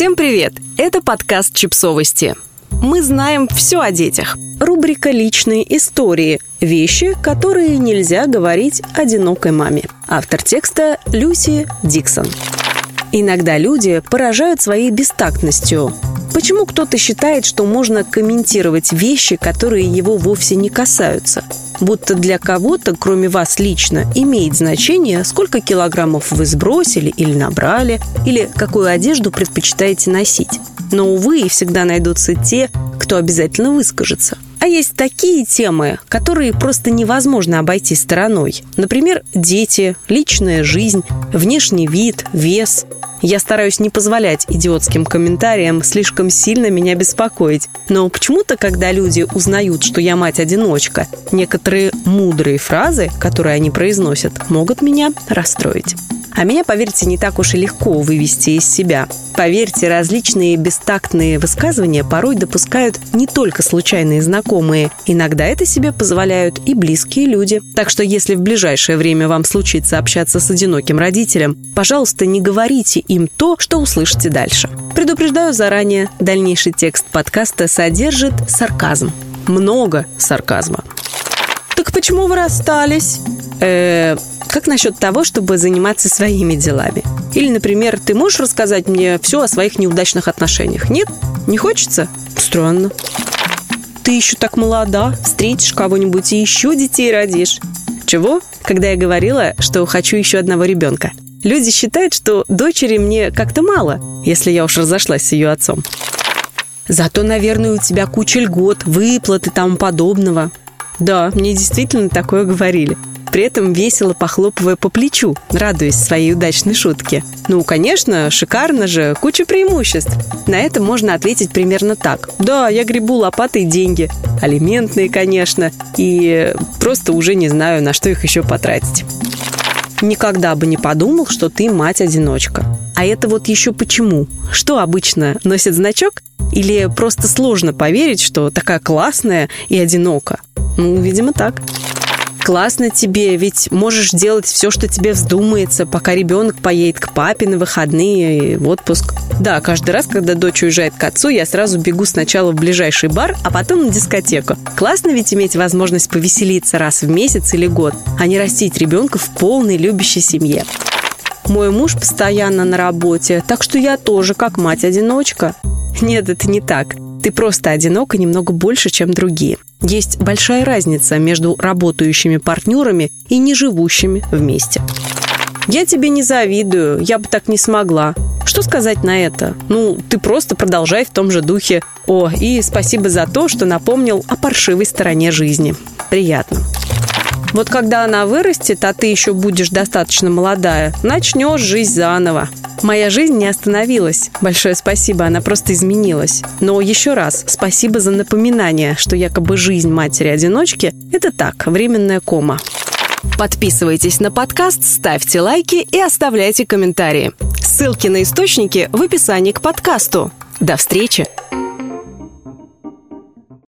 Всем привет! Это подкаст «Чипсовости». Мы знаем все о детях. Рубрика «Личные истории». Вещи, которые нельзя говорить одинокой маме. Автор текста Люси Диксон. Иногда люди поражают своей бестактностью. Почему кто-то считает, что можно комментировать вещи, которые его вовсе не касаются? Будто для кого-то, кроме вас лично, имеет значение, сколько килограммов вы сбросили или набрали, или какую одежду предпочитаете носить. Но, увы, всегда найдутся те, кто обязательно выскажется. А есть такие темы, которые просто невозможно обойти стороной. Например, дети, личная жизнь, внешний вид, вес – я стараюсь не позволять идиотским комментариям слишком сильно меня беспокоить. Но почему-то, когда люди узнают, что я мать-одиночка, некоторые мудрые фразы, которые они произносят, могут меня расстроить. А меня, поверьте, не так уж и легко вывести из себя. Поверьте, различные бестактные высказывания порой допускают не только случайные знакомые. Иногда это себе позволяют и близкие люди. Так что если в ближайшее время вам случится общаться с одиноким родителем, пожалуйста, не говорите им то, что услышите дальше. Предупреждаю заранее, дальнейший текст подкаста содержит сарказм. Много сарказма. Так почему вы расстались? Э, как насчет того, чтобы заниматься своими делами? Или, например, ты можешь рассказать мне все о своих неудачных отношениях? Нет? Не хочется? Странно. Ты еще так молода, встретишь кого-нибудь и еще детей родишь. Чего? Когда я говорила, что хочу еще одного ребенка. Люди считают, что дочери мне как-то мало, если я уж разошлась с ее отцом. Зато, наверное, у тебя куча льгот, выплат и тому подобного. Да, мне действительно такое говорили при этом весело похлопывая по плечу, радуясь своей удачной шутке. Ну, конечно, шикарно же, куча преимуществ. На это можно ответить примерно так. Да, я гребу лопатой деньги, алиментные, конечно, и просто уже не знаю, на что их еще потратить. Никогда бы не подумал, что ты мать-одиночка. А это вот еще почему? Что обычно носит значок? Или просто сложно поверить, что такая классная и одинока? Ну, видимо, так классно тебе, ведь можешь делать все, что тебе вздумается, пока ребенок поедет к папе на выходные и в отпуск. Да, каждый раз, когда дочь уезжает к отцу, я сразу бегу сначала в ближайший бар, а потом на дискотеку. Классно ведь иметь возможность повеселиться раз в месяц или год, а не растить ребенка в полной любящей семье. Мой муж постоянно на работе, так что я тоже как мать-одиночка. Нет, это не так. Ты просто одинока немного больше, чем другие. Есть большая разница между работающими партнерами и не живущими вместе. Я тебе не завидую, я бы так не смогла. Что сказать на это? Ну, ты просто продолжай в том же духе. О, и спасибо за то, что напомнил о паршивой стороне жизни. Приятно. Вот когда она вырастет, а ты еще будешь достаточно молодая, начнешь жизнь заново. Моя жизнь не остановилась. Большое спасибо, она просто изменилась. Но еще раз, спасибо за напоминание, что якобы жизнь матери-одиночки – это так, временная кома. Подписывайтесь на подкаст, ставьте лайки и оставляйте комментарии. Ссылки на источники в описании к подкасту. До встречи!